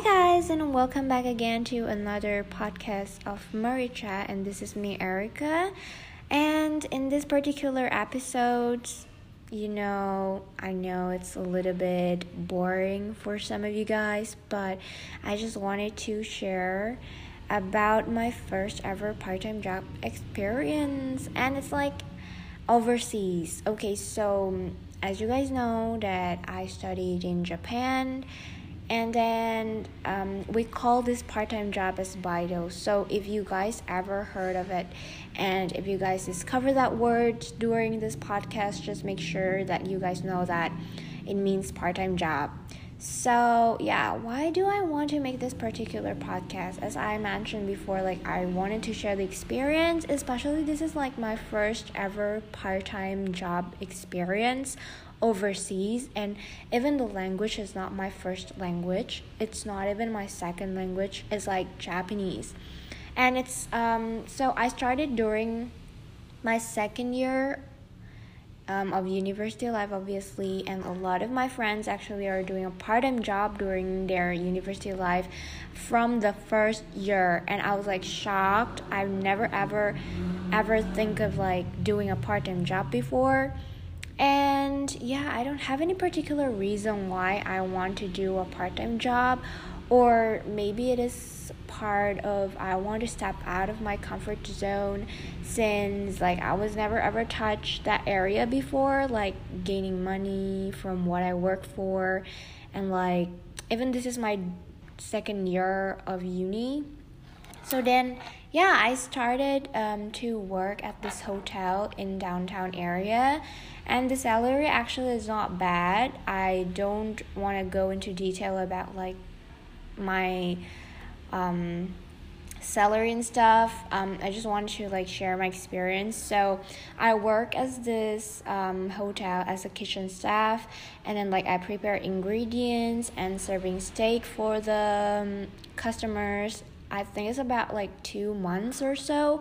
Hi, guys, and welcome back again to another podcast of Maricha. And this is me, Erica. And in this particular episode, you know, I know it's a little bit boring for some of you guys, but I just wanted to share about my first ever part time job experience. And it's like overseas. Okay, so as you guys know, that I studied in Japan and then um, we call this part-time job as Baito. So if you guys ever heard of it, and if you guys discover that word during this podcast, just make sure that you guys know that it means part-time job. So yeah, why do I want to make this particular podcast? As I mentioned before, like I wanted to share the experience, especially this is like my first ever part-time job experience overseas and even the language is not my first language. It's not even my second language. It's like japanese. And it's um so i started during my second year um, of university life obviously and a lot of my friends actually are doing a part-time job during their university life from the first year. And i was like shocked. I've never ever ever think of like doing a part-time job before. And yeah, I don't have any particular reason why I want to do a part time job, or maybe it is part of I want to step out of my comfort zone since like I was never ever touched that area before, like gaining money from what I work for, and like even this is my second year of uni. So then yeah, I started um, to work at this hotel in downtown area, and the salary actually is not bad. I don't want to go into detail about like my um, salary and stuff. Um, I just wanted to like share my experience. So I work as this um, hotel as a kitchen staff, and then like I prepare ingredients and serving steak for the um, customers I think it's about like two months or so.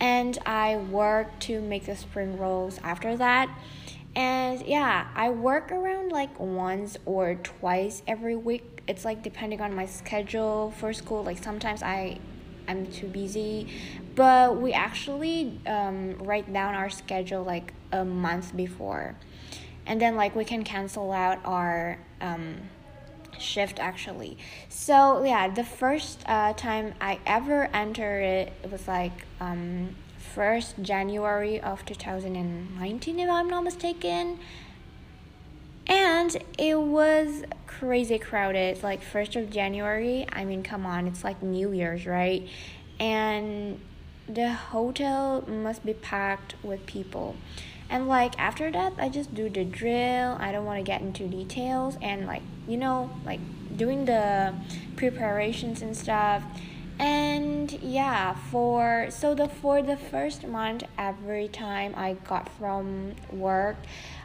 And I work to make the spring rolls after that. And yeah, I work around like once or twice every week. It's like depending on my schedule for school. Like sometimes I I'm too busy, but we actually um, write down our schedule like a month before, and then like we can cancel out our um, shift actually. So yeah, the first uh, time I ever entered it, it was like um, first January of 2019 if I'm not mistaken. And it was crazy crowded. Like first of January, I mean come on, it's like New Year's, right? And the hotel must be packed with people and like after that i just do the drill i don't want to get into details and like you know like doing the preparations and stuff and yeah for so the for the first month every time i got from work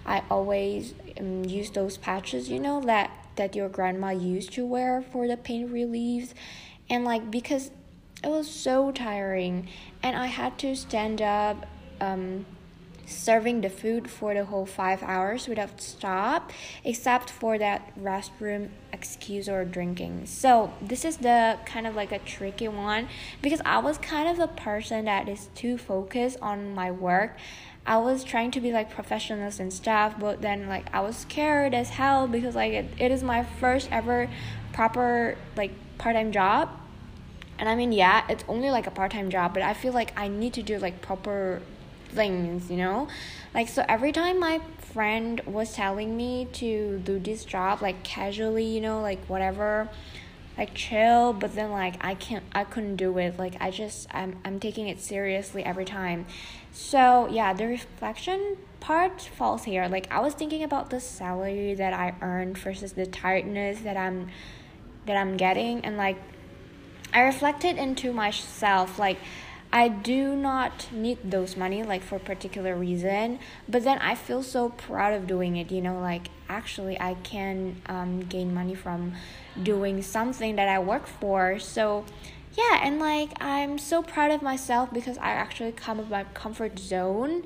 i always um, use those patches you know that that your grandma used to wear for the pain reliefs. And like because it was so tiring and i had to stand up um serving the food for the whole five hours without stop, except for that restroom excuse or drinking. So this is the kind of like a tricky one because I was kind of a person that is too focused on my work. I was trying to be like professionals and stuff, but then like I was scared as hell because like it, it is my first ever proper like part-time job and I mean, yeah, it's only like a part time job, but I feel like I need to do like proper things, you know? Like, so every time my friend was telling me to do this job, like casually, you know, like whatever, like chill, but then like I can't, I couldn't do it. Like, I just, I'm, I'm taking it seriously every time. So, yeah, the reflection part falls here. Like, I was thinking about the salary that I earned versus the tiredness that I'm, that I'm getting, and like, I reflected into myself, like, I do not need those money like for particular reason, but then I feel so proud of doing it. You know, like actually I can um, gain money from doing something that I work for. So yeah, and like I'm so proud of myself because I actually come of my comfort zone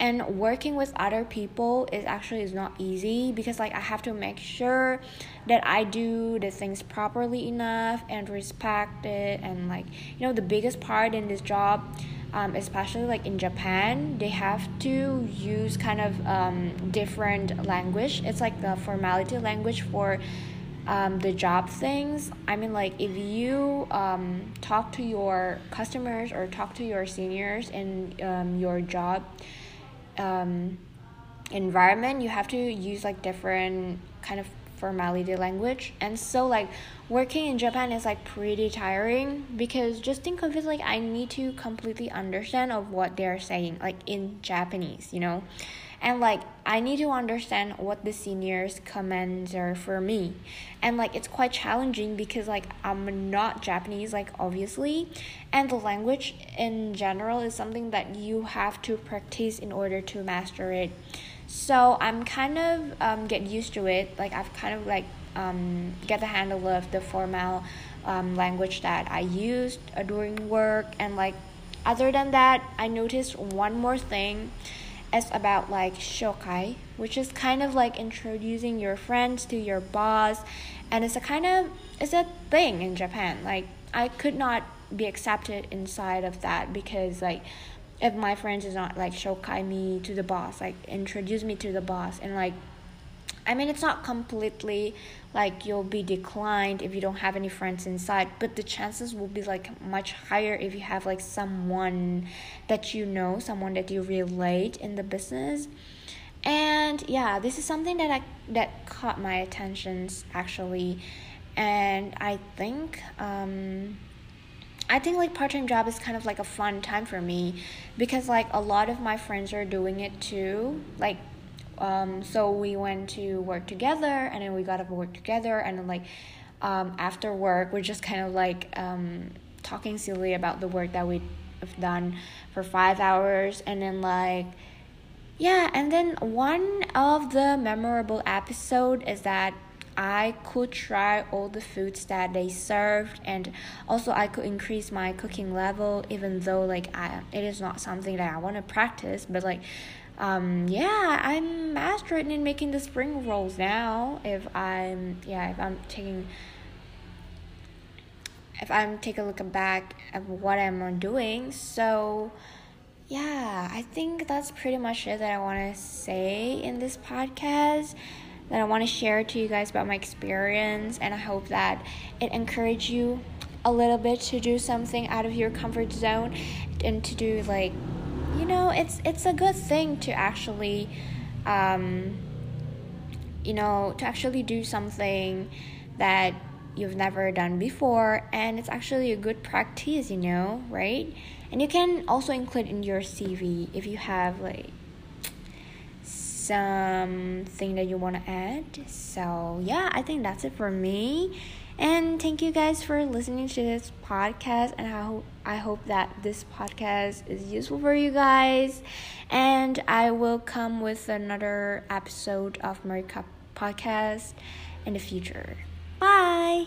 and working with other people is actually is not easy because like i have to make sure that i do the things properly enough and respect it. And like you know the biggest part in this job um, especially like in japan they have to use kind of um, different language. It's like the formality language for um, the job things. I mean like if you um, talk to your customers or talk to your seniors in um, your job um, environment you have to use like different kind of formality language. And so like working in japan is like pretty tiring because just think of it like i need to completely understand of what they're saying like in japanese you know and like i need to understand what the seniors commands are for me. And like it's quite challenging because like i'm not japanese like obviously. And the language in general is something that you have to practice in order to master it. So i'm kind of um, get used to it. Like i've kind of like um, get the handle of the formal um, language that i used during work. And like other than that i noticed one more thing it's about like shokai, which is kind of like introducing your friends to your boss, and it's a kind of it's a thing in Japan. Like I could not be accepted inside of that because like if my friends is not like shokai me to the boss, like introduce me to the boss, and like I mean, it's not completely like you'll be declined if you don't have any friends inside, but the chances will be like much higher if you have like someone that you know, someone that you relate in the business. And yeah, this is something that I that caught my attention actually, and I think um, I think like part time job is kind of like a fun time for me because like a lot of my friends are doing it too. Like um, so we went to work together and then we got up work together and then like um, after work we're just kind of like um, talking silly about the work that we've done for five hours and then like yeah and then one of the memorable episode is that I could try all the foods that they served and also I could increase my cooking level even though like I it is not something that I want to practice but like um, yeah, I'm mastering in making the spring rolls now. If I'm yeah, if I'm taking if I'm taking a look back at what I'm doing, so yeah, I think that's pretty much it that I want to say in this podcast. That I want to share to you guys about my experience, and I hope that it encourage you a little bit to do something out of your comfort zone and to do like you know it's it's a good thing to actually um, you know to actually do something that you've never done before and it's actually a good practice you know right? And you can also include in your cv if you have like something that you want to add. So yeah i think that's it for me and thank you guys for listening to this podcast. And I hope, I hope that this podcast is useful for you guys. And I will come with another episode of Marika podcast in the future. Bye.